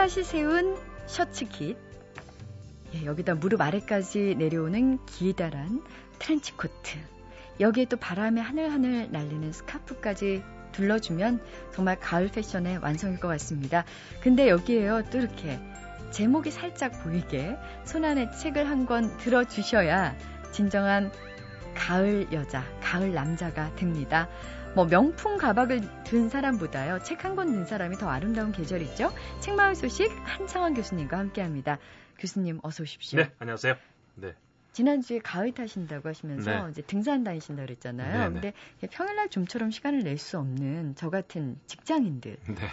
핏밭이 세운 셔츠킷. 예, 여기다 무릎 아래까지 내려오는 기다란 트렌치 코트. 여기에 또 바람에 하늘하늘 날리는 스카프까지 둘러주면 정말 가을 패션의 완성일 것 같습니다. 근데 여기에요, 또 이렇게 제목이 살짝 보이게 손 안에 책을 한 권 들어주셔야 진정한 가을 여자, 가을 남자가 됩니다. 뭐 명품 가방을 든 사람보다요 책 한 권 든 사람이 더 아름다운 계절이죠. 책마을 소식 한창원 교수님과 함께합니다. 교수님 어서 오십시오. 네, 안녕하세요. 네. 지난주에 가을 타신다고 하시면서 네. 이제 등산 다니신다 그랬잖아요. 네, 네. 근데 평일날 좀처럼 시간을 낼 수 없는 저 같은 직장인들 네.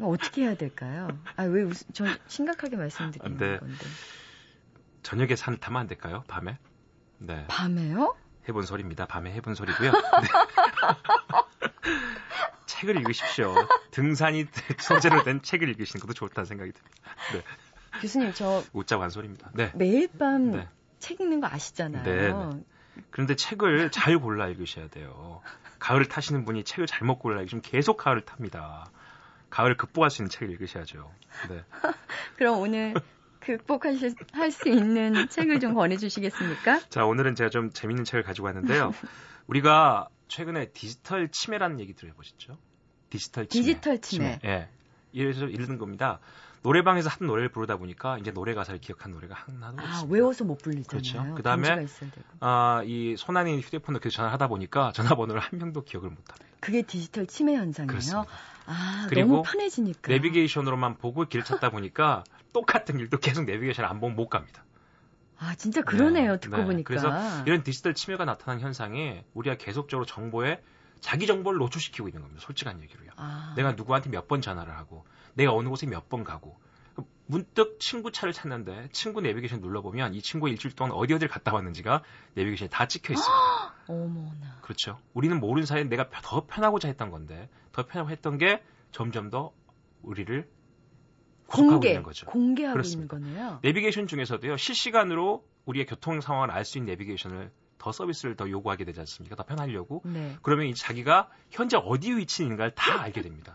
어떻게 해야 될까요? 아왜저 심각하게 말씀드리는 네. 건데 저녁에 산 타면 안 될까요? 밤에? 네. 밤에요? 해본 소리입니다. 밤에 해본 소리고요. 네. 책을 읽으십시오. 등산이 소재로 된 책을 읽으시는 것도 좋다는 생각이 듭니다. 네. 교수님 저 웃자 완소리입니다. 네. 매일 밤 네. 책 읽는 거 아시잖아요. 네, 네. 그런데 책을 잘 골라 읽으셔야 돼요. 가을을 타시는 분이 책을 잘못 골라 읽으시면 계속 가을을 탑니다. 가을을 극복할 수 있는 책을 읽으셔야죠. 네. 그럼 오늘 극복하실 할 수 있는 책을 좀 권해주시겠습니까? 자, 오늘은 제가 좀 재밌는 책을 가지고 왔는데요. 우리가 최근에 디지털 치매라는 얘기 들어보셨죠? 디지털 치매. 디지털 치매. 예. 이래서 읽는 겁니다. 노래방에서 하도 노래를 부르다 보니까 이제 노래 가사를 기억한 노래가 하나도 아 없습니다. 외워서 못 부르잖아요. 그렇죠. 그다음에. 아, 이 있는 휴대폰으로 계속 전화를 하다 보니까 전화번호를 한 명도 기억을 못 합니다. 그게 디지털 치매 현상이에요. 그렇습니다. 아 그리고 너무 편해지니까. 내비게이션으로만 보고 길 찾다 보니까 똑같은 길도 계속 내비게이션 안 보면 못 갑니다. 아 진짜 그러네요. 네, 듣고 네. 보니까. 그래서 이런 디지털 치매가 나타난 현상이 우리가 계속적으로 정보에 자기 정보를 노출시키고 있는 겁니다. 솔직한 얘기로요. 아, 내가 누구한테 몇 번 전화를 하고 내가 어느 곳에 몇 번 가고 문득 친구 차를 찾는데 친구 내비게이션 눌러보면 이 친구 일주일 동안 어디 어디를 갔다 왔는지가 내비게이션에 다 찍혀 있습니다. 어머나. 그렇죠. 우리는 모르는 사이에 내가 더 편하고자 했던 건데 더 편하고 했던 게 점점 더 우리를 공개, 있는 거죠. 공개하고 그렇습니다. 있는 거네요. 내비게이션 중에서도요 실시간으로 우리의 교통 상황을 알 수 있는 내비게이션을 더 서비스를 더 요구하게 되지 않습니까? 더 편하려고. 네. 그러면 이 자기가 현재 어디 위치에 있는가를 다 알게 됩니다.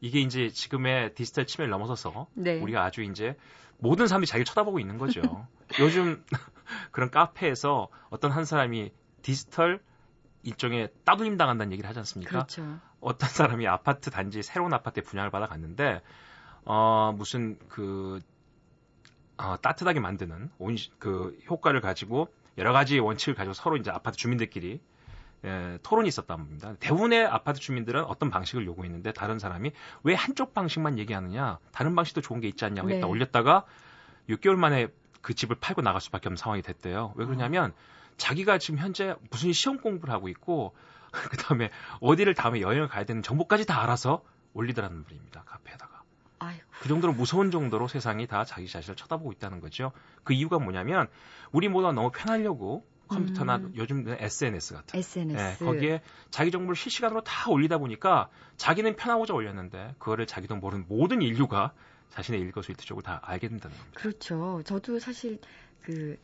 이게 이제 지금의 디지털 치매를 넘어서서 네. 우리가 아주 이제 모든 사람이 자기를 쳐다보고 있는 거죠. 요즘 그런 카페에서 어떤 한 사람이 디지털 일종의 따돌림 당한다는 얘기를 하지 않습니까? 그렇죠. 어떤 사람이 아파트 단지 새로운 아파트에 분양을 받아 갔는데 어 무슨 그 어, 따뜻하게 만드는 온그 효과를 가지고 여러 가지 원칙을 가지고 서로 이제 아파트 주민들끼리 예, 토론이 있었단 말입니다. 대부분의 아파트 주민들은 어떤 방식을 요구했는데 다른 사람이 왜 한쪽 방식만 얘기하느냐? 다른 방식도 좋은 게 있지 않냐고 네. 했다 올렸다가 6개월 만에 그 집을 팔고 나갈 수밖에 없는 상황이 됐대요. 왜 그러냐면 자기가 지금 현재 무슨 시험 공부를 하고 있고 그 다음에 어디를 다음에 여행을 가야 되는 정보까지 다 알아서 올리더라는 분입니다. 카페에다가. 아이고. 그 정도로 무서운 정도로 세상이 다 자기 자신을 쳐다보고 있다는 거죠. 그 이유가 뭐냐면 우리 모두가 너무 편하려고 컴퓨터나 음. 요즘 SNS 같은 SNS. 예, 거기에 자기 정보를 실시간으로 다 올리다 보니까 자기는 편하고자 올렸는데 그거를 자기도 모르는 모든 인류가 자신의 일거수일투족을 다 알게 된다는 겁니다. 그렇죠. 저도 사실 그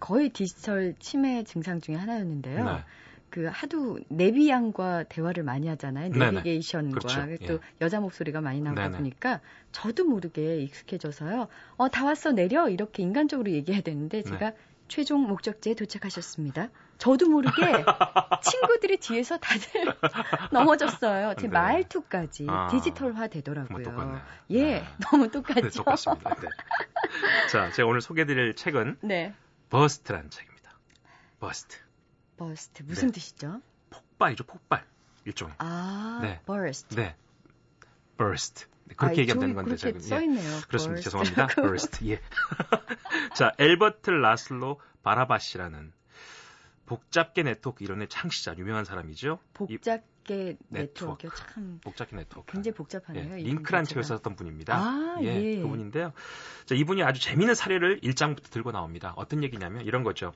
거의 디지털 치매 증상 중에 하나였는데요. 네. 그 하도 내비양과 대화를 많이 하잖아요. 내비게이션과 그렇죠. 또 예. 여자 목소리가 많이 나오다 네네. 보니까 저도 모르게 익숙해져서요. 어, 다 왔어 내려 이렇게 인간적으로 얘기해야 되는데 네. 제가 최종 목적지에 도착하셨습니다. 저도 모르게 친구들이 뒤에서 다들 넘어졌어요. 제 네. 말투까지 아, 디지털화 되더라고요. 뭐. 예, 네. 너무 네, 똑같죠. 똑같습니다. 네. 자, 제가 오늘 소개해드릴 책은 네. Burst라는 책입니다. Burst. Burst 무슨 네. 뜻이죠? 폭발이죠, 폭발. 일종의. 아, 네. burst. 네. burst. 네, 그렇게 아, 얘기하면 되는 건데 제가 써 예. 있네요. 그렇습니다. burst. 죄송합니다. burst. 예. 자, 앨버트 라슬로 바라바시라는 복잡계 네트워크 이론의 창시자 유명한 사람이죠. 이 복잡계 네트워크. 참 복잡계 네트워크. 굉장히 복잡하네요. 예, 이 링크란. 책을 썼던 분입니다. 아, 예. 그분인데요. 자, 이분이 아주 재미있는 사례를 1장부터 들고 나옵니다. 어떤 얘기냐면 이런 거죠.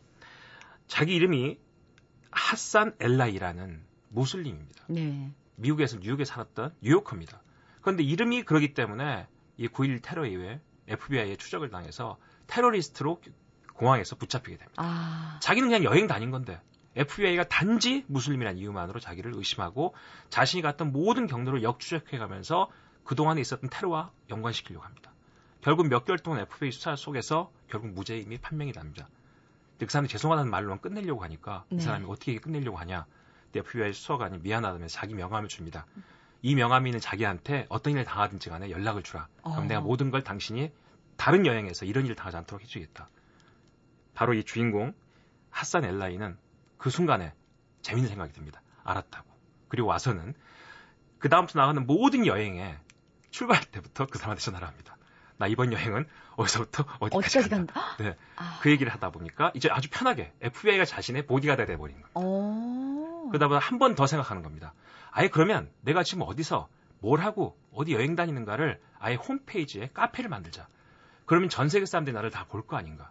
자기 이름이 하산 엘라이라는 무슬림입니다. 네. 미국에서 뉴욕에 살았던 뉴요커입니다. 그런데 이름이 그러기 때문에 이 9.11 테러 이후에 FBI에 추적을 당해서 테러리스트로 공항에서 붙잡히게 됩니다. 아, 자기는 그냥 여행 다닌 건데 FBI가 단지 무슬림이라는 이유만으로 자기를 의심하고 자신이 갔던 모든 경로를 역추적해가면서 그동안에 있었던 테러와 연관시키려고 합니다. 결국 몇 개월 동안 FBI 수사 속에서 결국 무죄임이 판명이 납니다. 그 사람이 죄송하다는 말로만 끝내려고 하니까 네. 이 사람이 어떻게 끝내려고 하냐. FBI 수사관이 미안하다면 자기 명함을 줍니다. 이 명함이 있는 자기한테 어떤 일을 당하든지 간에 연락을 주라. 그럼 어. 내가 모든 걸 당신이 다른 여행에서 이런 일을 당하지 않도록 해주겠다. 바로 이 주인공 하산 엘라이는 그 순간에 재밌는 생각이 듭니다. 알았다고. 그리고 와서는 그 다음부터 나가는 모든 여행에 출발할 때부터 그 사람한테 전화를 합니다. 나 이번 여행은 어디서부터 어디까지, 어디까지 간다. 간다. 네. 아. 그 얘기를 하다 보니까 이제 아주 편하게 FBI가 자신의 보디가드가 돼버린 겁니다. 오. 그러다 보다 한 번 더 생각하는 겁니다. 아예 그러면 내가 지금 어디서 뭘 하고 어디 여행 다니는가를 아예 홈페이지에 카페를 만들자. 그러면 전 세계 사람들이 나를 다 볼 거 아닌가.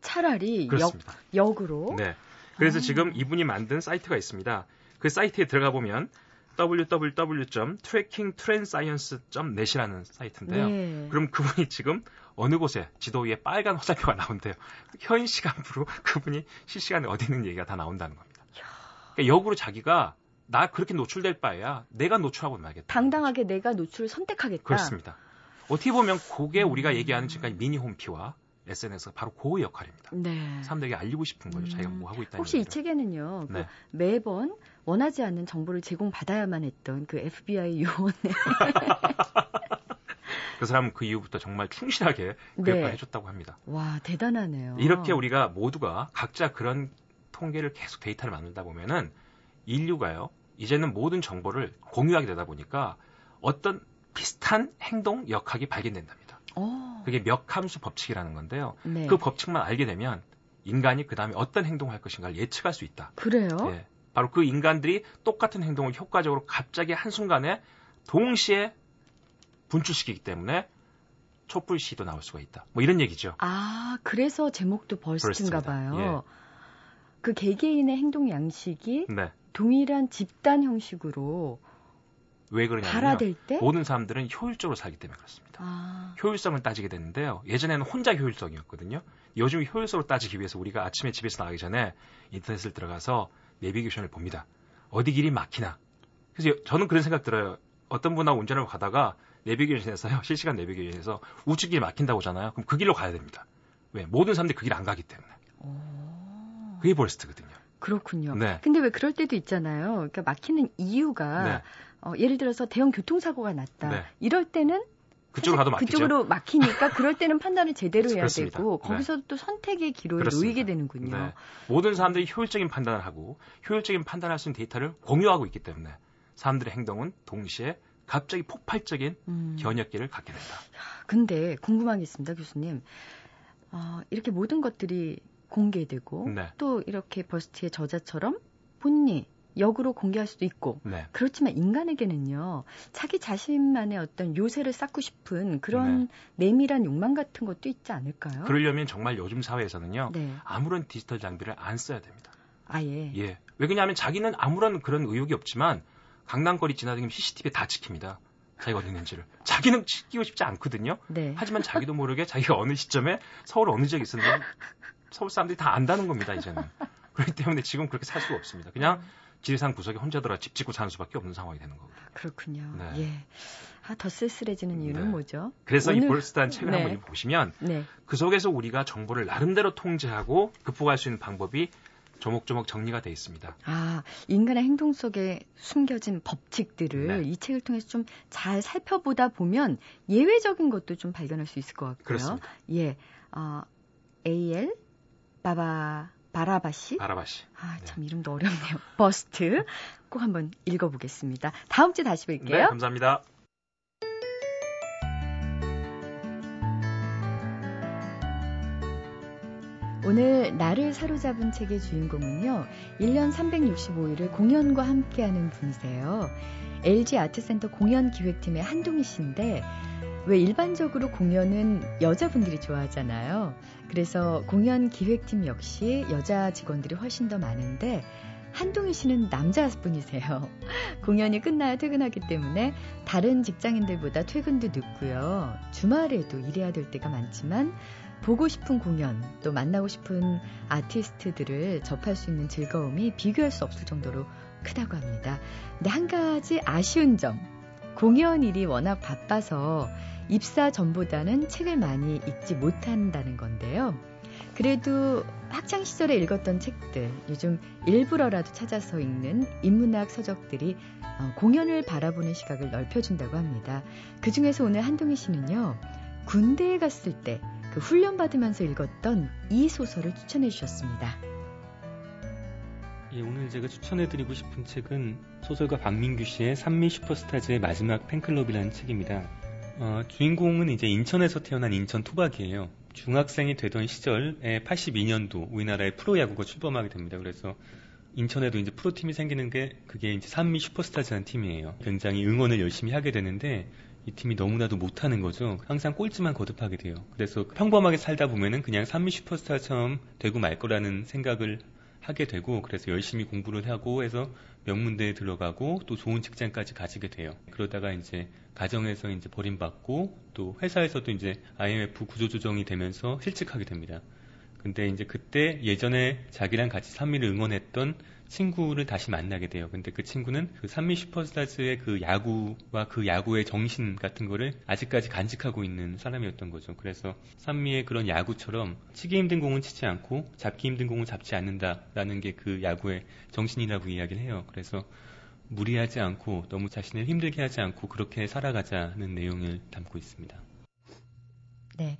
차라리 그렇습니다. 역, 역으로. 네. 그래서 아. 지금 이분이 만든 사이트가 있습니다. 그 사이트에 들어가 보면 www.trackingtrendscience.net이라는 사이트인데요. 네. 그럼 그분이 지금 어느 곳에 지도 위에 빨간 화살표가 나온대요. 현 시간으로 그분이 실시간에 어디 있는 얘기가 다 나온다는 겁니다. 그러니까 역으로 자기가 나 그렇게 노출될 바에야 내가 노출하고 말겠다. 당당하게 내가 노출을 선택하겠다. 그렇습니다. 어떻게 보면 그게 우리가 얘기하는 지금까지 미니 홈피와 SNS가 바로 그 역할입니다. 네. 사람들에게 알리고 싶은 거죠. 음. 자기가 뭐 하고 있다는 혹시 얘기를. 이 책에는요. 그 네. 그 매번 원하지 않는 정보를 제공받아야만 했던 그 FBI 요원의 그 사람은 그 이후부터 정말 충실하게 그 네. 역할을 해줬다고 합니다. 와 대단하네요. 이렇게 우리가 모두가 각자 그런 통계를 계속 데이터를 만들다 보면은 인류가요 이제는 모든 정보를 공유하게 되다 보니까 어떤 비슷한 행동 역학이 발견된답니다. 오. 어. 그게 멱함수 법칙이라는 건데요. 네. 그 법칙만 알게 되면 인간이 그 다음에 어떤 행동을 할 것인가를 예측할 수 있다. 그래요? 네. 바로 그 인간들이 똑같은 행동을 효과적으로 갑자기 한순간에 동시에 분출시키기 때문에 촛불 시도 나올 수가 있다. 뭐 이런 얘기죠. 아, 그래서 제목도 벌스트인가 봐요. 예. 그 개개인의 행동 양식이 네. 동일한 집단 형식으로 왜 그러냐면 모든 사람들은 효율적으로 살기 때문에 그렇습니다. 아. 효율성을 따지게 되는데요. 예전에는 혼자 효율성이었거든요. 요즘 효율성을 따지기 위해서 우리가 아침에 집에서 나가기 전에 인터넷을 들어가서 내비게이션을 봅니다. 어디 길이 막히나. 그래서 저는 그런 생각 들어요. 어떤 분하고 운전을 가다가 내비게이션에서요, 실시간 내비게이션에서 우측 길이 막힌다고 하잖아요. 그럼 그 길로 가야 됩니다. 왜? 모든 사람들이 그 길 안 가기 때문에. 오... 그게 볼스트거든요. 그렇군요. 네. 근데 왜 그럴 때도 있잖아요. 그러니까 막히는 이유가 네. 어, 예를 들어서 대형 교통사고가 났다. 네. 이럴 때는 그쪽으로 가도 막히죠. 그쪽으로 막히니까 그럴 때는 판단을 제대로 해야 그렇습니다. 되고 네. 거기서 또 선택의 기로에 그렇습니다. 놓이게 되는군요. 네. 모든 사람들이 효율적인 판단을 하고 효율적인 판단할 수 있는 데이터를 공유하고 있기 때문에 사람들의 행동은 동시에 갑자기 폭발적인 음. 견역기를 갖게 된다. 근데 궁금한 게 있습니다, 교수님. 어, 이렇게 모든 것들이 공개되고 네. 또 이렇게 버스트의 저자처럼 본인이 역으로 공개할 수도 있고 네. 그렇지만 인간에게는요 자기 자신만의 어떤 요새를 쌓고 싶은 그런 네. 내밀한 욕망 같은 것도 있지 않을까요? 그러려면 정말 요즘 사회에서는요 네. 아무런 디지털 장비를 안 써야 됩니다. 아예. 예. 왜 그러냐면 자기는 아무런 그런 의욕이 없지만 강남거리 지나다니면 CCTV에 다 찍힙니다. 자기가 어디 있는지를. 자기는 찍히고 싶지 않거든요. 네. 하지만 자기도 모르게 자기가 어느 시점에 서울 어느 지역에 있었는지 서울 사람들이 다 안다는 겁니다, 이제는. 그렇기 때문에 지금 그렇게 살 수가 없습니다. 그냥 지리산 구석에 혼자 들어 집 짓고 사는 수밖에 없는 상황이 되는 거거든요. 그렇군요. 네. 예. 아, 더 쓸쓸해지는 이유는 네. 뭐죠? 그래서 오늘... 이 볼스트한 책을 네. 한번 보시면 네. 그 속에서 우리가 정보를 나름대로 통제하고 극복할 수 있는 방법이 조목조목 정리가 되어 있습니다. 아, 인간의 행동 속에 숨겨진 법칙들을 네. 이 책을 통해서 좀 잘 살펴보다 보면 예외적인 것도 좀 발견할 수 있을 것 같고요. 그렇습니다. 예. 어, AL 바바 바라바시. 바라바시. 아, 참 네. 이름도 어렵네요. 버스트. 꼭 한번 읽어보겠습니다. 다음 주에 다시 뵐게요. 네, 감사합니다. 오늘 나를 사로잡은 책의 주인공은요. 1년 365일을 공연과 함께하는 분이세요. LG 아트센터 공연 기획팀의 한동희 씨인데 왜 일반적으로 공연은 여자분들이 좋아하잖아요. 그래서 공연 기획팀 역시 여자 직원들이 훨씬 더 많은데 한동희 씨는 남자분이세요. 공연이 끝나야 퇴근하기 때문에 다른 직장인들보다 퇴근도 늦고요. 주말에도 일해야 될 때가 많지만 보고 싶은 공연, 또 만나고 싶은 아티스트들을 접할 수 있는 즐거움이 비교할 수 없을 정도로 크다고 합니다. 근데 한 가지 아쉬운 점, 공연 일이 워낙 바빠서 입사 전보다는 책을 많이 읽지 못한다는 건데요. 그래도 학창 시절에 읽었던 책들, 요즘 일부러라도 찾아서 읽는 인문학 서적들이 어, 공연을 바라보는 시각을 넓혀준다고 합니다. 그 중에서 오늘 한동희 씨는요, 군대에 갔을 때 그 훈련 받으면서 읽었던 이 소설을 추천해 주셨습니다. 예, 오늘 제가 추천해드리고 싶은 책은 소설가 박민규 씨의 산미 슈퍼스타즈의 마지막 팬클럽이라는 책입니다. 어, 주인공은 이제 인천에서 태어난 인천 토박이에요. 중학생이 되던 시절에 82년도 우리나라의 프로야구가 출범하게 됩니다. 그래서 인천에도 이제 프로팀이 생기는 게 그게 이제 산미 슈퍼스타즈라는 팀이에요. 굉장히 응원을 열심히 하게 되는데 이 팀이 너무나도 못하는 거죠. 항상 꼴찌만 거듭하게 돼요. 그래서 평범하게 살다 보면은 그냥 산미 슈퍼스타처럼 되고 말 거라는 생각을 하게 되고 그래서 열심히 공부를 하고 해서 명문대에 들어가고 또 좋은 직장까지 가지게 돼요. 그러다가 이제 가정에서 이제 버림받고 또 회사에서도 이제 IMF 구조조정이 되면서 실직하게 됩니다. 근데 이제 그때 예전에 자기랑 같이 산미를 응원했던 친구를 다시 만나게 돼요. 근데 그 친구는 그 산미 슈퍼스타즈의 그 야구와 그 야구의 정신 같은 거를 아직까지 간직하고 있는 사람이었던 거죠. 그래서 산미의 그런 야구처럼 치기 힘든 공은 치지 않고 잡기 힘든 공은 잡지 않는다라는 게 그 야구의 정신이라고 이야기를 해요. 그래서 무리하지 않고 너무 자신을 힘들게 하지 않고 그렇게 살아가자는 내용을 담고 있습니다. 네.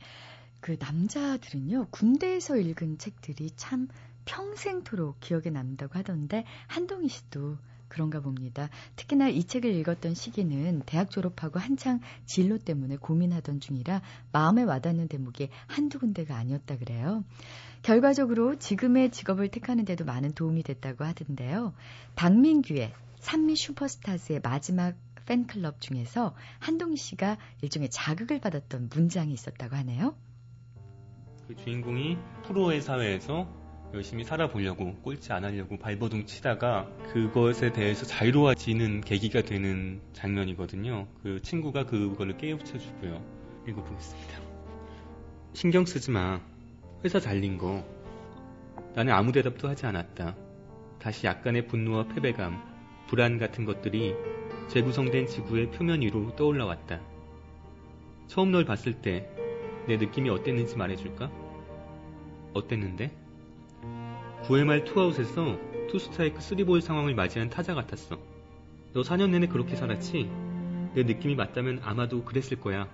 그 남자들은요, 군대에서 읽은 책들이 참 평생토록 기억에 남는다고 하던데, 한동희 씨도 그런가 봅니다. 특히나 이 책을 읽었던 시기는 대학 졸업하고 한창 진로 때문에 고민하던 중이라 마음에 와닿는 대목이 한두 군데가 아니었다 그래요. 결과적으로 지금의 직업을 택하는 데도 많은 도움이 됐다고 하던데요. 박민규의 산미 슈퍼스타즈의 마지막 팬클럽 중에서 한동희 씨가 일종의 자극을 받았던 문장이 있었다고 하네요. 그 주인공이 프로의 사회에서 열심히 살아보려고 꼴찌 안 하려고 발버둥 치다가 그것에 대해서 자유로워지는 계기가 되는 장면이거든요. 그 친구가 그거를 깨우쳐 주고요. 읽어보겠습니다. 신경 쓰지 마. 회사 잘린 거. 나는 아무 대답도 하지 않았다. 다시 약간의 분노와 패배감, 불안 같은 것들이 재구성된 지구의 표면 위로 떠올라왔다. 처음 널 봤을 때 내 느낌이 어땠는지 말해줄까? 어땠는데? 9회 말 투아웃에서 투스트라이크 3볼 상황을 맞이한 타자 같았어. 너 4년 내내 그렇게 살았지? 내 느낌이 맞다면 아마도 그랬을 거야.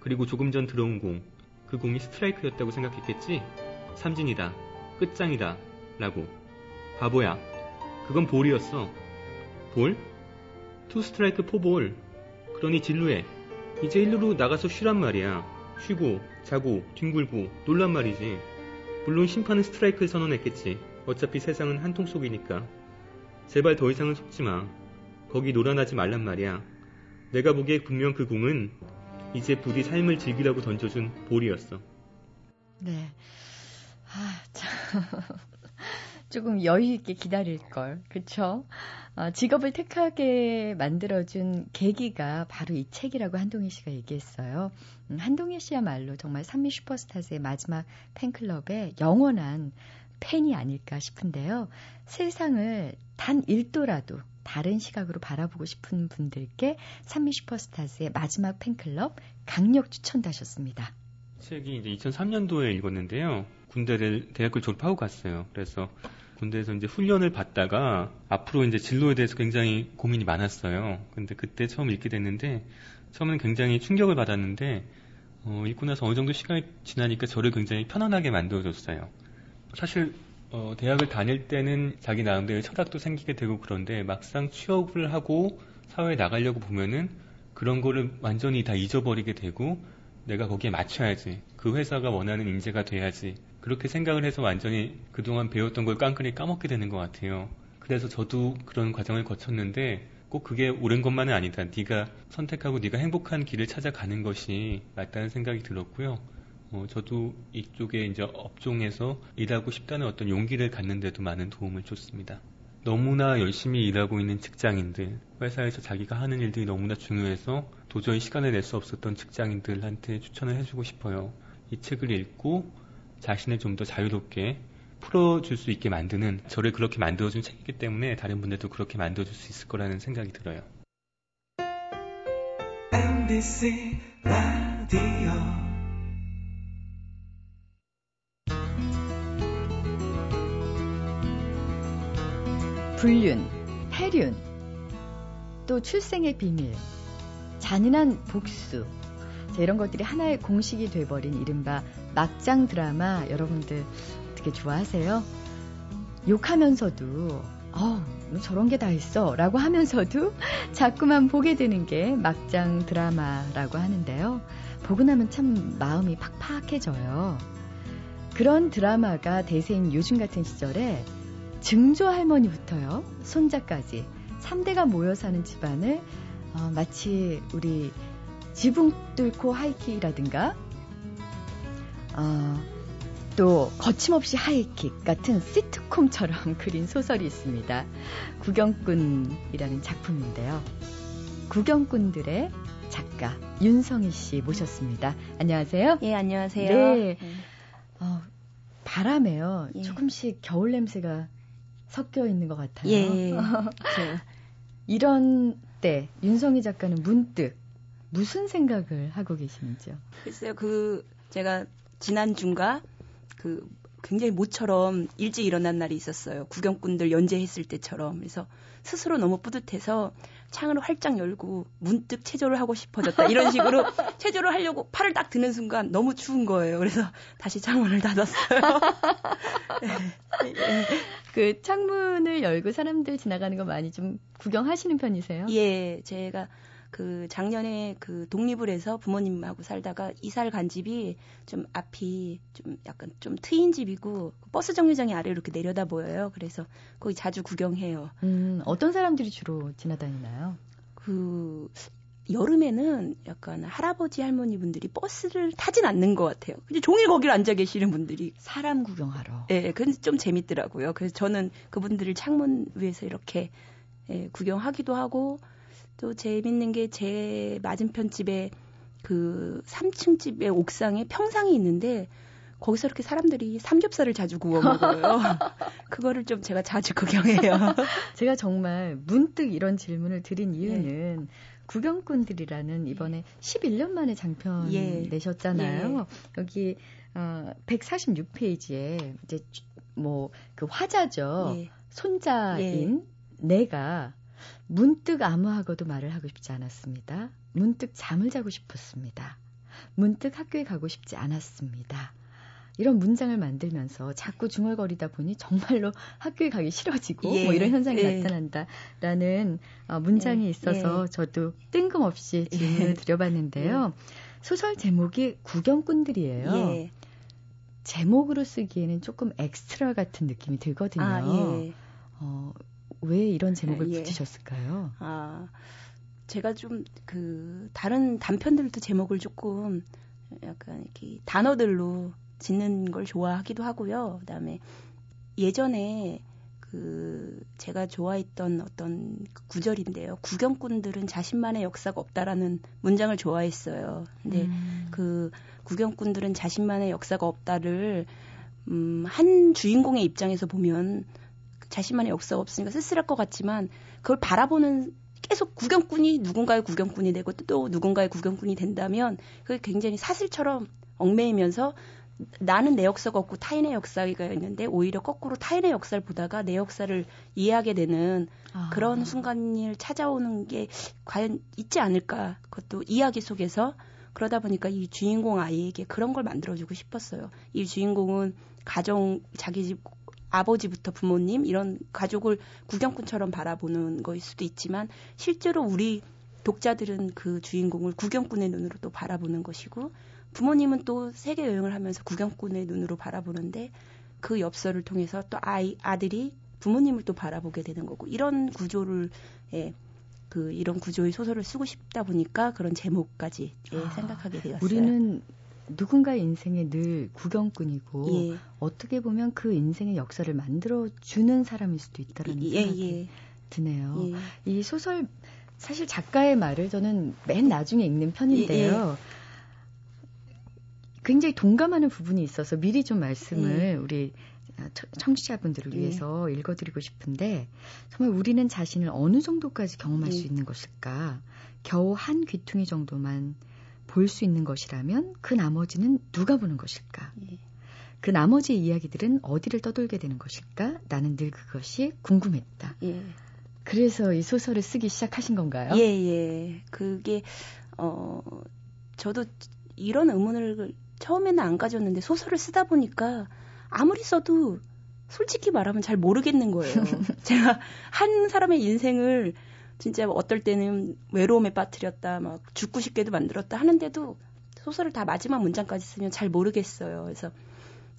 그리고 조금 전 들어온 공, 그 공이 스트라이크였다고 생각했겠지? 삼진이다. 끝장이다. 라고. 바보야. 그건 볼이었어. 볼? 투 스트라이크 포볼. 그러니 진루해. 이제 일루로 나가서 쉬란 말이야. 쉬고, 자고, 뒹굴고, 놀란 말이지. 물론 심판은 스트라이크를 선언했겠지. 어차피 세상은 한통 속이니까. 제발 더 이상은 속지 마. 거기 놀아나지 말란 말이야. 내가 보기에 분명 그 공은 이제 부디 삶을 즐기라고 던져준 볼이었어. 네. 아, 참. 조금 여유 있게 기다릴 걸. 그쵸? 어, 직업을 택하게 만들어준 계기가 바로 이 책이라고 한동희 씨가 얘기했어요. 음, 한동희 씨야말로 정말 산미 슈퍼스타즈의 마지막 팬클럽의 영원한 팬이 아닐까 싶은데요. 세상을 단 1도라도 다른 시각으로 바라보고 싶은 분들께 산미 슈퍼스타즈의 마지막 팬클럽 강력 추천하셨습니다. 책이 이제 2003년도에 읽었는데요. 군대를 대학을 졸업하고 갔어요. 그래서 군대에서 이제 훈련을 받다가 앞으로 이제 진로에 대해서 굉장히 고민이 많았어요. 근데 그때 처음 읽게 됐는데 처음에는 굉장히 충격을 받았는데 어, 읽고 나서 어느 정도 시간이 지나니까 저를 굉장히 편안하게 만들어줬어요. 사실 어, 대학을 다닐 때는 자기 나름대로 철학도 생기게 되고 그런데 막상 취업을 하고 사회에 나가려고 보면은 그런 거를 완전히 다 잊어버리게 되고 내가 거기에 맞춰야지. 그 회사가 원하는 인재가 돼야지. 그렇게 생각을 해서 완전히 그동안 배웠던 걸 깡그리 까먹게 되는 것 같아요. 그래서 저도 그런 과정을 거쳤는데 꼭 그게 옳은 것만은 아니다. 네가 선택하고 네가 행복한 길을 찾아가는 것이 맞다는 생각이 들었고요. 어, 저도 이쪽에 이제 업종에서 일하고 싶다는 어떤 용기를 갖는데도 많은 도움을 줬습니다. 너무나 열심히 일하고 있는 직장인들, 회사에서 자기가 하는 일들이 너무나 중요해서 도저히 시간을 낼 수 없었던 직장인들한테 추천을 해주고 싶어요. 이 책을 읽고 자신을 좀 더 자유롭게 풀어줄 수 있게 만드는 저를 그렇게 만들어준 책이기 때문에 다른 분들도 그렇게 만들어줄 수 있을 거라는 생각이 들어요. MBC 라디오 불륜, 해륜, 또 출생의 비밀, 잔인한 복수. 자, 이런 것들이 하나의 공식이 돼버린 이른바 막장 드라마 여러분들 어떻게 좋아하세요? 욕하면서도 어, 저런 게 다 있어 라고 하면서도 자꾸만 보게 되는 게 막장 드라마라고 하는데요. 보고 나면 참 마음이 팍팍해져요. 그런 드라마가 대세인 요즘 같은 시절에 증조 할머니부터요, 손자까지 3대가 모여 사는 집안을 어, 마치 우리 지붕 뚫고 하이킥이라든가 어, 또 거침없이 하이킥 같은 시트콤처럼 그린 소설이 있습니다. 구경꾼이라는 작품인데요. 구경꾼들의 작가 윤성희 씨 모셨습니다. 안녕하세요. 예, 안녕하세요. 네. 어, 바람에요. 예. 조금씩 겨울 냄새가 섞여 있는 것 같아요. 예. 이런 때 윤성희 작가는 문득 무슨 생각을 하고 계시는지요? 글쎄요, 그, 제가 지난 주인가, 그, 굉장히 모처럼 일찍 일어난 날이 있었어요. 구경꾼들 연재했을 때처럼. 그래서 스스로 너무 뿌듯해서 창을 활짝 열고 문득 체조를 하고 싶어졌다. 이런 식으로 체조를 하려고 팔을 딱 드는 순간 너무 추운 거예요. 그래서 다시 창문을 닫았어요. 그 창문을 열고 사람들 지나가는 거 많이 좀 구경하시는 편이세요? 예, 제가 그 작년에 그 독립을 해서 부모님하고 살다가 이사를 간 집이 좀 앞이 좀 약간 좀 트인 집이고 버스 정류장이 아래로 이렇게 내려다 보여요. 그래서 거기 자주 구경해요. 음, 어떤 사람들이 주로 지나다니나요? 그 여름에는 약간 할아버지 할머니 분들이 버스를 타진 않는 것 같아요. 그냥 종일 거기를 앉아 계시는 분들이 사람 구경하러. 예, 근데 좀 재밌더라고요. 그래서 저는 그분들을 창문 위에서 이렇게 예, 구경하기도 하고 또 재밌는 게 제 맞은편 집에 그 3층 집의 옥상에 평상이 있는데 거기서 이렇게 사람들이 삼겹살을 자주 구워 먹어요. 그거를 좀 제가 자주 구경해요. 제가 정말 문득 이런 질문을 드린 이유는 구경꾼들이라는 이번에 11년 만에 장편 예. 내셨잖아요. 여기 어, 146페이지에 이제 뭐 그 화자죠. 예. 손자인 내가 문득 아무하고도 말을 하고 싶지 않았습니다. 문득 잠을 자고 싶었습니다. 문득 학교에 가고 싶지 않았습니다. 이런 문장을 만들면서 자꾸 중얼거리다 보니 정말로 학교에 가기 싫어지고 예, 뭐 이런 현상이 예. 나타난다라는 어, 문장이 예, 있어서 예. 저도 뜬금없이 질문을 드려봤는데요. 소설 제목이 구경꾼들이에요. 예. 제목으로 쓰기에는 조금 엑스트라 같은 느낌이 들거든요. 아, 예. 어, 왜 이런 제목을 예. 붙이셨을까요? 아, 제가 좀 그 다른 단편들도 제목을 조금 약간 이렇게 단어들로 짓는 걸 좋아하기도 하고요. 그다음에 예전에 그 제가 좋아했던 어떤 그 구절인데요. 구경꾼들은 자신만의 역사가 없다라는 문장을 좋아했어요. 근데 음. 그 구경꾼들은 자신만의 역사가 없다를 음, 한 주인공의 입장에서 보면 자신만의 역사가 없으니까 쓸쓸할 것 같지만 그걸 바라보는 계속 구경꾼이 누군가의 구경꾼이 되고 또 누군가의 구경꾼이 된다면 그게 굉장히 사슬처럼 얽매이면서 나는 내 역사가 없고 타인의 역사가 있는데 오히려 거꾸로 타인의 역사를 보다가 내 역사를 이해하게 되는 아. 그런 순간을 찾아오는 게 과연 있지 않을까 그것도 이야기 속에서 그러다 보니까 이 주인공 아이에게 그런 걸 만들어주고 싶었어요. 이 주인공은 가정 자기 집 아버지부터 부모님 이런 가족을 구경꾼처럼 바라보는 거일 수도 있지만 실제로 우리 독자들은 그 주인공을 구경꾼의 눈으로 또 바라보는 것이고 부모님은 또 세계 여행을 하면서 구경꾼의 눈으로 바라보는데 그 엽서를 통해서 또 아이 아들이 부모님을 또 바라보게 되는 거고 이런 구조를 예, 그 이런 구조의 소설을 쓰고 싶다 보니까 그런 제목까지 예, 아, 생각하게 되었어요. 우리는 누군가의 인생에 늘 구경꾼이고 예, 어떻게 보면 그 인생의 역사를 만들어 주는 사람일 수도 있다라는 예, 생각이 예, 드네요. 예. 이 소설 사실 작가의 말을 저는 맨 나중에 읽는 편인데요. 굉장히 동감하는 부분이 있어서 미리 좀 말씀을 예. 우리 처- 청취자분들을 예. 위해서 읽어드리고 싶은데 정말 우리는 자신을 어느 정도까지 경험할 예. 수 있는 것일까? 겨우 한 귀퉁이 정도만 볼 수 있는 것이라면 그 나머지는 누가 보는 것일까? 예. 그 나머지 이야기들은 어디를 떠돌게 되는 것일까? 나는 늘 그것이 궁금했다. 예. 그래서 이 소설을 쓰기 시작하신 건가요? 예, 예. 그게, 어, 저도 이런 의문을 처음에는 안 가졌는데 소설을 쓰다 보니까 아무리 써도 솔직히 말하면 잘 모르겠는 거예요. 제가 한 사람의 인생을 진짜 어떨 때는 외로움에 빠뜨렸다, 막 죽고 싶게도 만들었다 하는데도 소설을 다 마지막 문장까지 쓰면 잘 모르겠어요. 그래서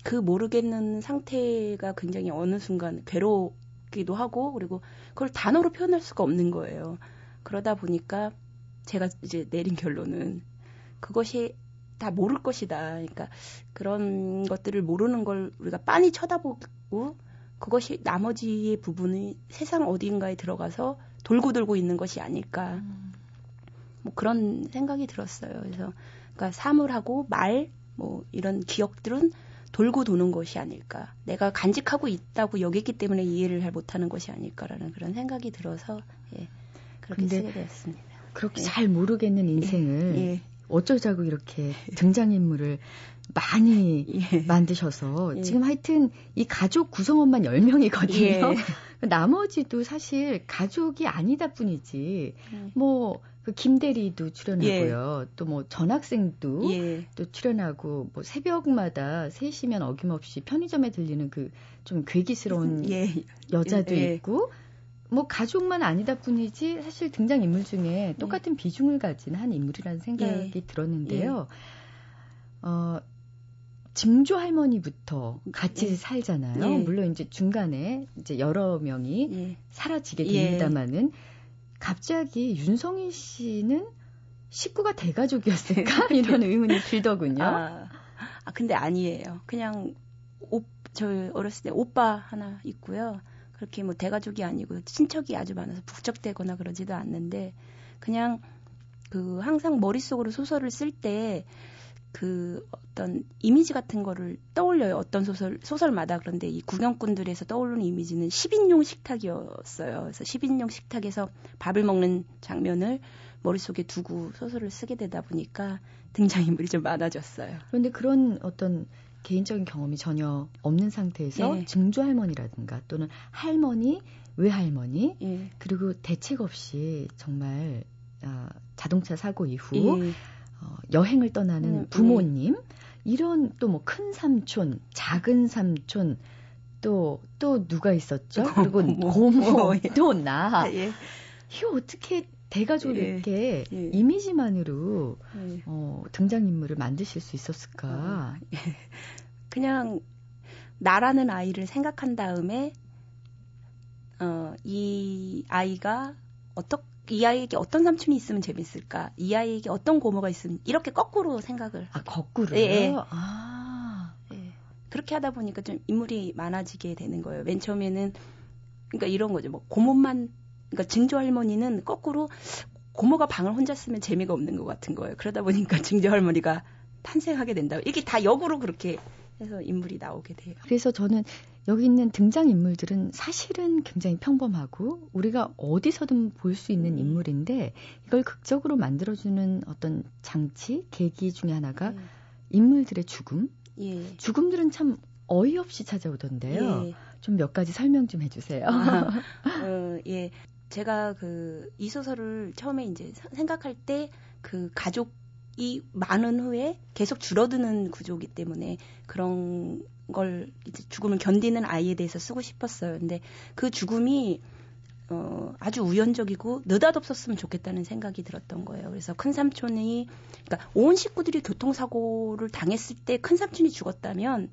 그 모르겠는 상태가 굉장히 어느 순간 괴롭기도 하고 그리고 그걸 단어로 표현할 수가 없는 거예요. 그러다 보니까 제가 이제 내린 결론은 그것이 다 모를 것이다. 그러니까 그런 것들을 모르는 걸 우리가 빤히 쳐다보고 그것이 나머지의 부분이 세상 어딘가에 들어가서 돌고 돌고 있는 것이 아닐까. 뭐 그런 생각이 들었어요. 그래서 그러니까 사물하고 말 뭐 이런 기억들은 돌고 도는 것이 아닐까. 내가 간직하고 있다고 여겼기 때문에 이해를 잘 못하는 것이 아닐까라는 그런 생각이 들어서 예, 그렇게 쓰게 되었습니다. 그렇게 예. 잘 모르겠는 인생을 예, 어쩌자고 이렇게 등장인물을 많이 예. 만드셔서 예. 지금 하여튼 이 가족 구성원만 10명이거든요. 예. 나머지도 사실 가족이 아니다 뿐이지 예. 뭐그 김대리도 출연하고요. 또뭐 전학생도 예. 또 출연하고 뭐 새벽마다 3시면 어김없이 편의점에 들리는 그 좀 괴기스러운 예. 여자도 예. 있고 뭐 가족만 아니다 뿐이지 사실 등장 인물 중에 똑같은 비중을 가진 한 인물이라는 생각이 예. 들었는데요. 어 증조 할머니부터 같이 예. 살잖아요. 예. 물론 이제 중간에 이제 여러 명이 예. 사라지게 예. 됩니다만은 갑자기 윤성희 씨는 식구가 대가족이었을까 이런 의문이 들더군요. 아, 아, 근데 아니에요. 그냥 오, 저 어렸을 때 오빠 하나 있고요. 그렇게 뭐 대가족이 아니고 친척이 아주 많아서 북적대거나 그러지도 않는데 그냥 그 항상 머릿속으로 소설을 쓸 때 그 어떤 이미지 같은 거를 떠올려요. 어떤 소설 소설마다 그런데 이 구경꾼들에서 떠오르는 이미지는 10인용 식탁이었어요. 그래서 10인용 식탁에서 밥을 먹는 장면을 머릿속에 두고 소설을 쓰게 되다 보니까 등장인물이 좀 많아졌어요. 그런데 그런 어떤 개인적인 경험이 전혀 없는 상태에서 예. 증조 할머니라든가 또는 할머니, 외할머니 예. 그리고 대책 없이 정말 아, 자동차 사고 이후 예. 어, 여행을 떠나는 음, 부모님 이런 또 뭐 큰 삼촌, 작은 삼촌 또 또 누가 있었죠? 그리고 고모. 예. 또 나. 예. 이거 어떻게 대가족을 예. 이렇게 예. 이미지만으로 예. 어, 등장인물을 만드실 수 있었을까? 그냥 나라는 아이를 생각한 다음에 어, 이 아이가 어떻게 이 아이에게 어떤 삼촌이 있으면 재밌을까? 이 아이에게 어떤 고모가 있으면 이렇게 거꾸로 생각을 아 거꾸로요? 예, 예. 아, 예. 그렇게 하다 보니까 좀 인물이 많아지게 되는 거예요. 맨 처음에는 그러니까 이런 거죠. 뭐 고모만 그러니까 증조 할머니는 거꾸로 고모가 방을 혼자 쓰면 재미가 없는 것 같은 거예요. 그러다 보니까 증조 할머니가 탄생하게 된다. 이게 다 역으로 그렇게 해서 인물이 나오게 돼요. 그래서 저는 여기 있는 등장 인물들은 사실은 굉장히 평범하고 우리가 어디서든 볼 수 있는 음. 인물인데 이걸 극적으로 만들어주는 어떤 장치, 계기 중에 하나가 예. 인물들의 죽음. 예. 죽음들은 참 어이없이 찾아오던데요. 예. 좀몇 가지 설명 좀 해주세요. 어, 예. 제가 그 이 소설을 처음에 이제 사- 생각할 때 그 가족 이 많은 후에 계속 줄어드는 구조이기 때문에 그런 걸 이제 죽음을 견디는 아이에 대해서 쓰고 싶었어요. 근데 그 죽음이 어, 아주 우연적이고 느닷없었으면 좋겠다는 생각이 들었던 거예요. 그래서 큰 삼촌이 그러니까 온 식구들이 교통사고를 당했을 때 큰 삼촌이 죽었다면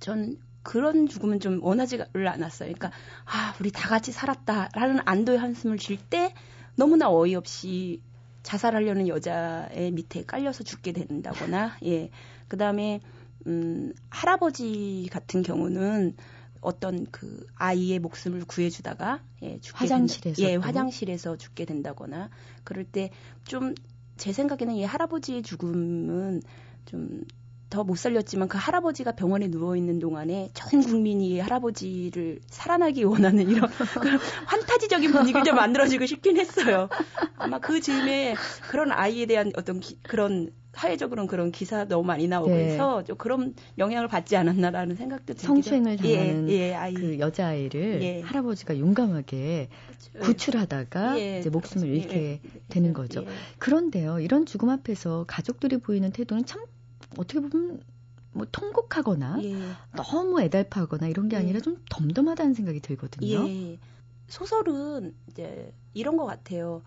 전 그런 죽음은 좀 원하지를 않았어요. 그러니까 아 우리 다 같이 살았다라는 안도의 한숨을 쉴 때 너무나 어이없이 자살하려는 여자의 밑에 깔려서 죽게 된다거나 예 그다음에 음 할아버지 같은 경우는 어떤 그 아이의 목숨을 구해주다가 예 죽게 화장실에서 된다, 예 또? 화장실에서 죽게 된다거나 그럴 때 좀 제 생각에는 이 할아버지의 죽음은 좀 더 못 살렸지만 그 할아버지가 병원에 누워 있는 동안에 전 국민이 할아버지를 살아나기 원하는 이런 그런 환타지적인 분위기를 좀 만들어지고 싶긴 했어요. 아마 그 즈음에 그런 아이에 대한 어떤 기- 그런 사회적으로는 그런 기사 너무 많이 나오고 네. 해서 좀 그런 영향을 받지 않았나라는 생각도 들기도 성추행을 예, 당하는 예, 아이 그 여자아이를 예. 할아버지가 용감하게 구출하다가 예, 이제 목숨을 그렇죠. 잃게 예, 되는 예, 거죠. 예. 그런데요, 이런 죽음 앞에서 가족들이 보이는 태도는 참 어떻게 보면 뭐 통곡하거나 예. 너무 애달파하거나 이런 게 예. 아니라 좀 덤덤하다는 생각이 들거든요. 예. 소설은 이제 이런 것 같아요.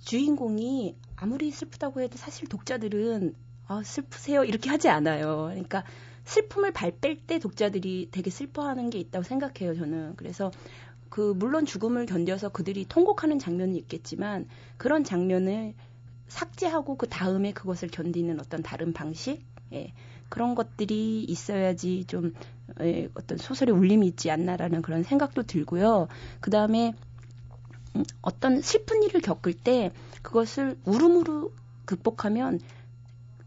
주인공이 아무리 슬프다고 해도 사실 독자들은 아, 슬프세요 이렇게 하지 않아요. 그러니까 슬픔을 발뺄 때 독자들이 되게 슬퍼하는 게 있다고 생각해요. 저는 그래서 그 물론 죽음을 견뎌서 그들이 통곡하는 장면이 있겠지만 그런 장면을 삭제하고 그 다음에 그것을 견디는 어떤 다른 방식, 예, 그런 것들이 있어야지 좀 예, 어떤 소설의 울림이 있지 않나라는 그런 생각도 들고요. 그 다음에 음, 어떤 슬픈 일을 겪을 때 그것을 울음으로 극복하면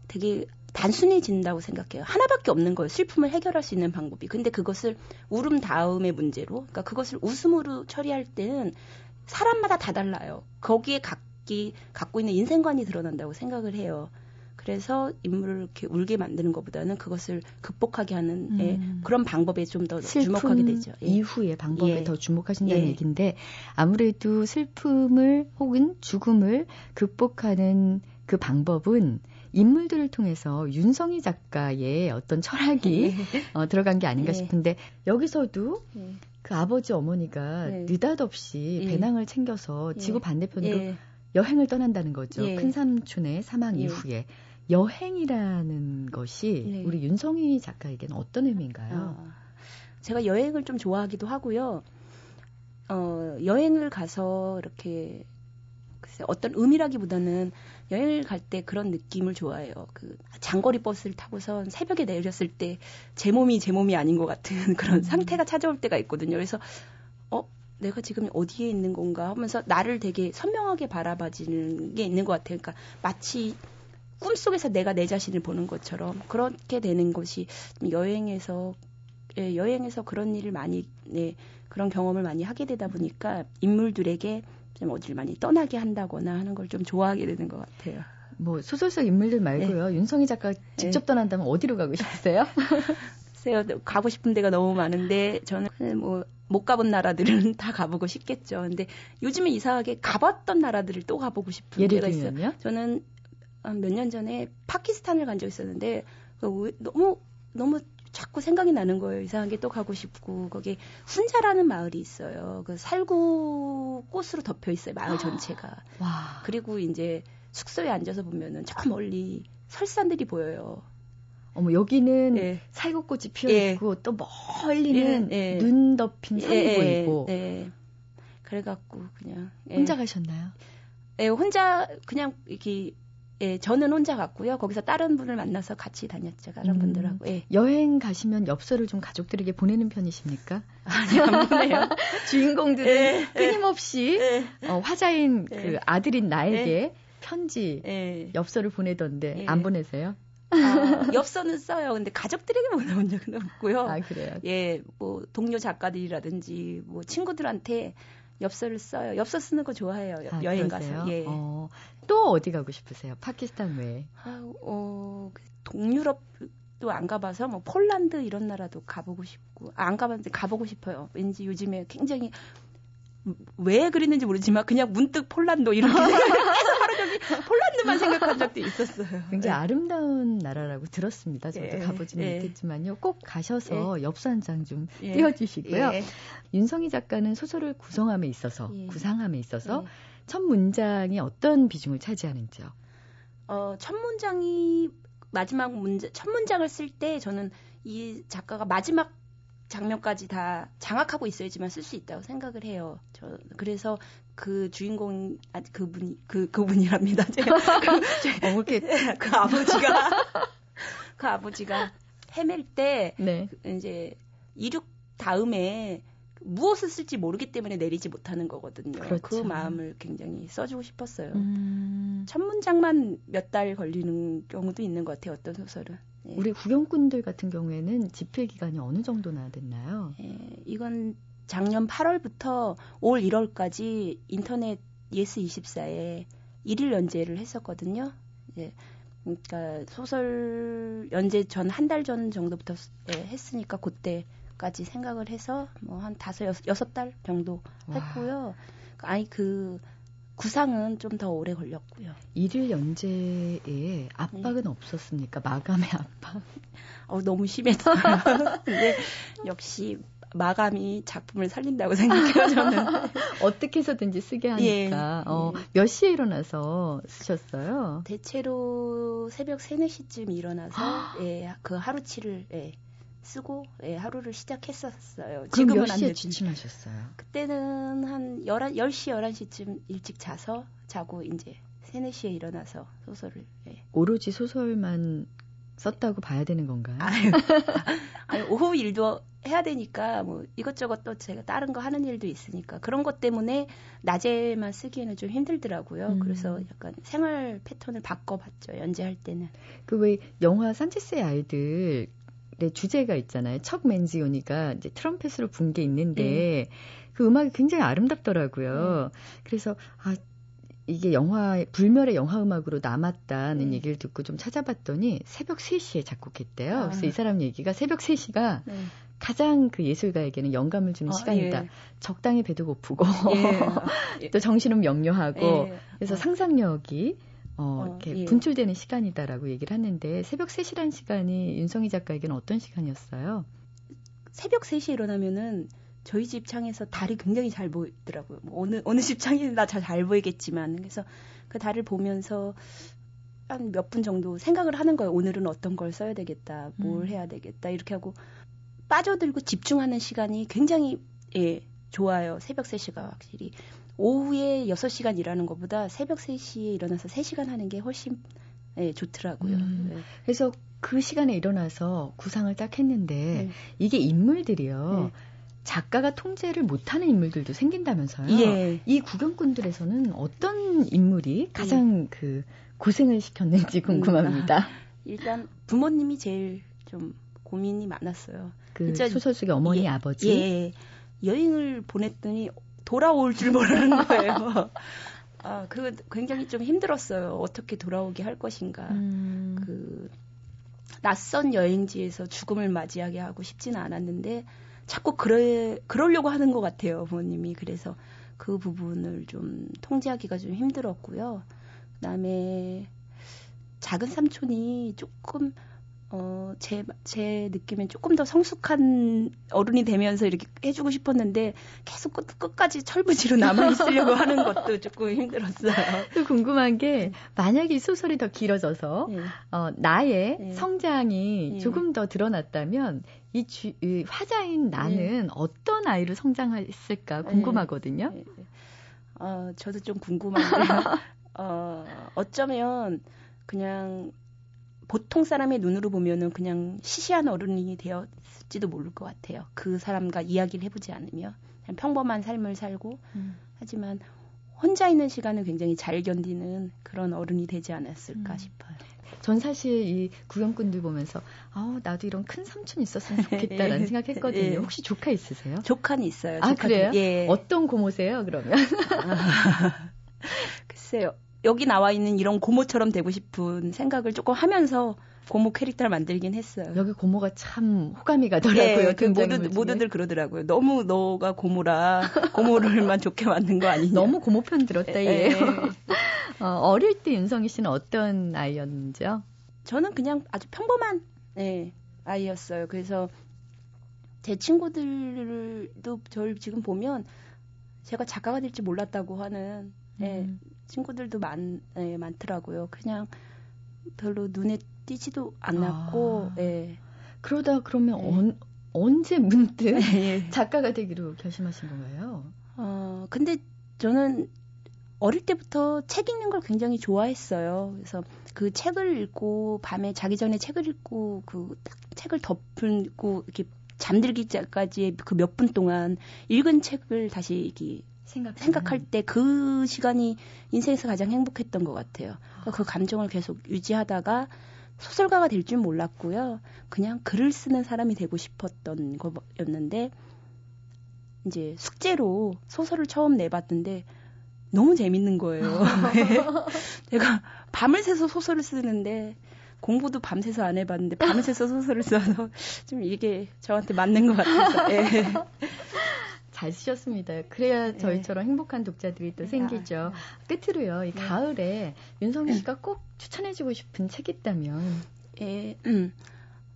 되게 단순해진다고 생각해요. 하나밖에 없는 거예요. 슬픔을 해결할 수 있는 방법이. 근데 그것을 울음 다음의 문제로, 그러니까 그것을 웃음으로 처리할 때는 사람마다 다 달라요. 거기에 각 기 갖고 있는 인생관이 드러난다고 생각을 해요. 그래서 인물을 이렇게 울게 만드는 것보다는 그것을 극복하게 하는 예, 음. 그런 방법에 좀 더 주목하게 되죠. 예. 이후의 방법에 예. 더 주목하신다는 예. 얘기인데 아무래도 슬픔을 혹은 죽음을 극복하는 그 방법은 인물들을 통해서 윤성희 작가의 어떤 철학이 어, 들어간 게 아닌가 예. 싶은데 여기서도 예. 그 아버지 어머니가 네. 느닷없이 예. 배낭을 챙겨서 예. 지구 반대편으로 예. 여행을 떠난다는 거죠. 예. 큰 삼촌의 사망 예. 이후에 여행이라는 것이 네. 우리 윤성희 작가에게는 어떤 의미인가요? 어, 제가 여행을 좀 좋아하기도 하고요. 어, 여행을 가서 이렇게 글쎄 어떤 의미라기보다는 여행을 갈 때 그런 느낌을 좋아해요. 그 장거리 버스를 타고선 새벽에 내렸을 때 제 몸이 제 몸이 아닌 것 같은 그런 상태가 찾아올 때가 있거든요. 그래서 어 내가 지금 어디에 있는 건가 하면서 나를 되게 선명하게 바라봐지는 게 있는 것 같아요. 그러니까 마치 꿈속에서 내가 내 자신을 보는 것처럼 그렇게 되는 것이 좀 여행에서 예, 여행에서 그런 일을 많이 네, 그런 경험을 많이 하게 되다 보니까 인물들에게 좀 어디를 많이 떠나게 한다거나 하는 걸 좀 좋아하게 되는 것 같아요. 뭐 소설 속 인물들 말고요. 윤성희 작가 직접 네. 떠난다면 어디로 가고 싶으세요? 글쎄요, 가고 싶은 데가 너무 많은데 저는 뭐 못 가본 나라들은 다 가보고 싶겠죠. 근데 요즘에 이상하게 가봤던 나라들을 또 가보고 싶은 예를 있어요. 들면요? 저는 몇 년 전에 파키스탄을 간 적 있었는데 그 왜- 너무 너무 자꾸 생각이 나는 거예요. 이상하게 또 가고 싶고 거기 훈자라는 마을이 있어요. 그 살구 꽃으로 덮여 있어요. 마을 전체가. 와. 그리고 이제 숙소에 앉아서 보면은 저 멀리 설산들이 보여요. 어머 여기는 예. 살구꽃이 피어 예. 있고 또 멀리는 예, 예. 눈 덮인 산이 예, 보이고 예. 그래갖고 그냥 예. 혼자 가셨나요? 예, 혼자 그냥 이렇게 예, 저는 혼자 갔고요. 거기서 다른 분을 만나서 같이 다녔죠. 다른 음. 분들하고. 예. 여행 가시면 엽서를 좀 가족들에게 보내는 편이십니까? 아니 안 보내요. 주인공들은 예, 예. 끊임없이 예. 어, 화자인 예. 그 아들인 나에게 편지, 예. 엽서를 보내던데 예. 안 보내세요? 아, 엽서는 써요. 근데 가족들에게 보내본 적은 없고요. 아 그래요. 예, 뭐 동료 작가들이라든지 뭐 친구들한테 엽서를 써요. 엽서 쓰는 거 좋아해요. 여- 아, 여행 그러세요? 가서. 예. 어, 또 어디 가고 싶으세요? 파키스탄 외에. 아, 어, 그 동유럽도 안 가봐서 뭐 폴란드 이런 나라도 가보고 싶고 아, 안 가봤는데 가보고 싶어요. 왠지 요즘에 굉장히 왜 그랬는지 모르지만 그냥 문득 폴란드 이렇게 폴란드만 생각한 적도 있었어요. 굉장히 아름다운 나라라고 들었습니다. 저도 예, 가보지는 예. 못했지만요. 꼭 가셔서 엽서 한 장좀 예. 띄워주시고요. 예. 윤성희 작가는 소설을 구성함에 있어서, 예. 구상함에 있어서 예. 첫 문장이 어떤 비중을 차지하는지요? 어, 첫 문장이 마지막 문장 첫 문장을 쓸 때 저는 이 작가가 마지막 장면까지 다 장악하고 있어야지만 쓸 수 있다고 생각을 해요. 저 그래서 그 주인공 아 그분이 그 그분이랍니다. 제가 그, 어, 그 아버지가 그 아버지가 헤맬 때 네. 이제 이륙 다음에 무엇을 쓸지 모르기 때문에 내리지 못하는 거거든요. 그 그렇죠. 마음을 굉장히 써주고 싶었어요. 음, 첫 문장만 몇 달 걸리는 경우도 있는 것 같아요. 어떤 소설은. 예. 우리 구경꾼들 같은 경우에는 집필 기간이 어느 정도나 됐나요? 예, 이건 작년 8월부터 올 1월까지 인터넷 예스 24에 일일 연재를 했었거든요. 예. 그러니까 소설 연재 전 한 달 전 정도부터 예, 했으니까 그때까지 생각을 해서 뭐 한 다섯 여섯, 여섯 달 정도 와. 했고요. 아니 그 구상은 좀 더 오래 걸렸고요. 일일 연재에 압박은 없었습니까? 마감의 압박. 어, 너무 심했어요. 근데 역시 마감이 작품을 살린다고 생각해요, 저는. 어떻게 해서든지 쓰게 하니까. 예, 어, 예. 몇 시에 일어나서 쓰셨어요? 대체로 새벽 3, 4시쯤 일어나서 예, 그 하루치를 예, 쓰고 예, 하루를 시작했었어요. 지금은 몇안 시에 되지. 지침하셨어요? 그때는 한 11, 10시, 11시쯤 일찍 자서 자고 이제 3, 4시에 일어나서 소설을 예. 오로지 소설만 썼다고 봐야 되는 건가요? 아유, 아니, 오후 일도 해야 되니까 뭐 이것저것 또 제가 다른 거 하는 일도 있으니까 그런 것 때문에 낮에만 쓰기에는 좀 힘들더라고요. 음. 그래서 약간 생활 패턴을 바꿔봤죠. 연재할 때는. 그 왜 영화 산체스의 아이들 의 주제가 있잖아요. 척 맨지오니가 이제 트럼펫으로 분 게 있는데 그 음악이 굉장히 아름답더라고요. 그래서 아 이게 영화 불멸의 영화 음악으로 남았다는 음. 얘기를 듣고 좀 찾아봤더니 새벽 3시에 작곡했대요. 아. 그래서 이 사람 얘기가 새벽 3시가 네. 가장 그 예술가에게는 영감을 주는 아, 시간이다. 예. 적당히 배도 고프고 예. 또 정신은 명료하고 예. 그래서 어. 상상력이 어, 어, 이렇게 예. 분출되는 시간이다라고 얘기를 하는데 새벽 3시라는 시간이 윤성희 작가에게는 어떤 시간이었어요? 새벽 3시에 일어나면은 저희 집 창에서 달이 굉장히 잘 보이더라고요. 뭐 어느 어느 집 창이나 잘, 잘 보이겠지만 그래서 그 달을 보면서 한 몇 분 정도 생각을 하는 거예요. 오늘은 어떤 걸 써야 되겠다, 뭘 음. 해야 되겠다 이렇게 하고 빠져들고 집중하는 시간이 굉장히 예 좋아요. 새벽 3시가 확실히 오후에 6시간 일하는 것보다 새벽 3시에 일어나서 3시간 하는 게 훨씬 예, 좋더라고요. 음. 예. 그래서 그 시간에 일어나서 구상을 딱 했는데 네. 이게 인물들이요. 네. 작가가 통제를 못하는 인물들도 생긴다면서요. 예. 이 구경꾼들에서는 어떤 인물이 가장 그 고생을 시켰는지 궁금합니다. 일단 부모님이 제일 좀 고민이 많았어요. 그 진짜 소설 속의 어머니 예, 아버지. 예. 여행을 보냈더니 돌아올 줄 모르는 거예요. 아, 그거 굉장히 좀 힘들었어요. 어떻게 돌아오게 할 것인가. 음, 그 낯선 여행지에서 죽음을 맞이하게 하고 싶지는 않았는데 자꾸 그래 그러려고 하는 것 같아요 부모님이 그래서 그 부분을 좀 통제하기가 좀 힘들었고요 그다음에 작은 삼촌이 조금 어 제 제 느낌엔 조금 더 성숙한 어른이 되면서 이렇게 해주고 싶었는데 계속 끝, 끝까지 철부지로 남아 있으려고 하는 것도 조금 힘들었어요. 또 궁금한 게 만약에 이 소설이 더 길어져서 예. 어, 나의 예. 성장이 예. 조금 더 드러났다면 이, 주, 이 화자인 나는 어떤 아이로 성장했을까 궁금하거든요. 네, 네. 어, 저도 좀 궁금한데요. 어, 어쩌면 그냥 보통 사람의 눈으로 보면은 그냥 시시한 어른이 되었을지도 모를 것 같아요. 그 사람과 이야기를 해보지 않으면 그냥 평범한 삶을 살고 음. 하지만 혼자 있는 시간을 굉장히 잘 견디는 그런 어른이 되지 않았을까 음. 싶어요. 전 사실 이 구경꾼들 보면서 아우 나도 이런 큰 삼촌 있었으면 좋겠다라는 예. 생각했거든요. 예. 혹시 조카 있으세요? 조카는 있어요. 아, 조카도- 그래요? 예. 어떤 고모세요 그러면? 글쎄요. 여기 나와 있는 이런 고모처럼 되고 싶은 생각을 조금 하면서 고모 캐릭터를 만들긴 했어요. 여기 고모가 참 호감이 가더라고요. 예, 그 모두. 모두들 그러더라고요. 너무 너가 고모라 고모를만 좋게 만든 거 아니냐. 너무 고모 편 들었다 예. 얘 어, 어릴 때 윤성희 씨는 어떤 아이였는지요? 저는 그냥 아주 평범한 예, 아이였어요. 그래서 제 친구들도 저를 지금 보면 제가 작가가 될지 몰랐다고 하는 예, 음. 친구들도 많, 예, 많더라고요. 그냥 별로 눈에 띄지도 않았고, 아. 예. 그러다 그러면 네. 언, 언제 문득 예. 작가가 되기로 결심하신 건가요? 어, 근데 저는 어릴 때부터 책 읽는 걸 굉장히 좋아했어요. 그래서 그 책을 읽고 밤에 자기 전에 책을 읽고 그 딱 책을 덮고 이렇게 잠들기 전까지의 그 몇 분 동안 읽은 책을 다시 이렇게 생각 생각할 때 그 시간이 인생에서 가장 행복했던 것 같아요. 그러니까 그 감정을 계속 유지하다가 소설가가 될 줄 몰랐고요. 그냥 글을 쓰는 사람이 되고 싶었던 거였는데 이제 숙제로 소설을 처음 내봤는데 너무 재밌는 거예요. 제가 밤을 새서 소설을 쓰는데 공부도 밤새서 안 해봤는데 밤을 새서 소설을 써서 좀 이게 저한테 맞는 것 같아서. 예. 잘 쓰셨습니다. 그래야 네. 저희처럼 행복한 독자들이 또 생기죠. 끝으로요, 이 가을에 윤성희 씨가 꼭 추천해주고 싶은 책 있다면 예, 음,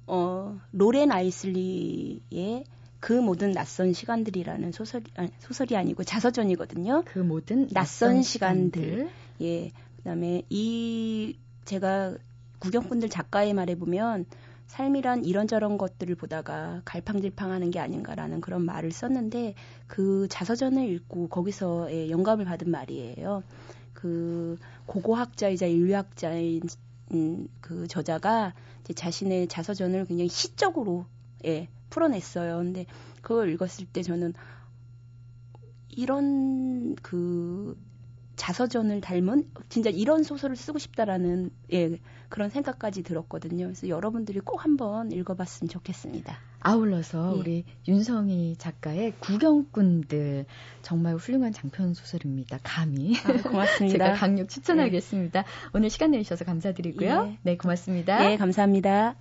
어, 로렌 아이슬리의 그 모든 낯선 시간들이라는 소설이, 아니, 소설이 아니고 자서전이거든요. 그 모든 낯선 시간들. 예, 그 다음에 이, 제가 구경꾼들 작가의 말에 보면 삶이란 이런저런 것들을 보다가 갈팡질팡하는 게 아닌가라는 그런 말을 썼는데 그 자서전을 읽고 거기서 의 영감을 받은 말이에요. 그 고고학자이자 인류학자인 음, 그 저자가 자신의 자서전을 굉장히 시적으로 예, 풀어냈어요. 근데 그걸 읽었을 때 저는 이런 그 자서전을 닮은 진짜 이런 소설을 쓰고 싶다라는 예, 그런 생각까지 들었거든요. 그래서 여러분들이 꼭 한번 읽어봤으면 좋겠습니다. 아울러서 예. 우리 윤성희 작가의 구경꾼들 정말 훌륭한 장편 소설입니다. 감히 아, 고맙습니다. 제가 강력 추천하겠습니다. 오늘 시간 내주셔서 감사드리고요. 예. 네, 고맙습니다. 예, 감사합니다.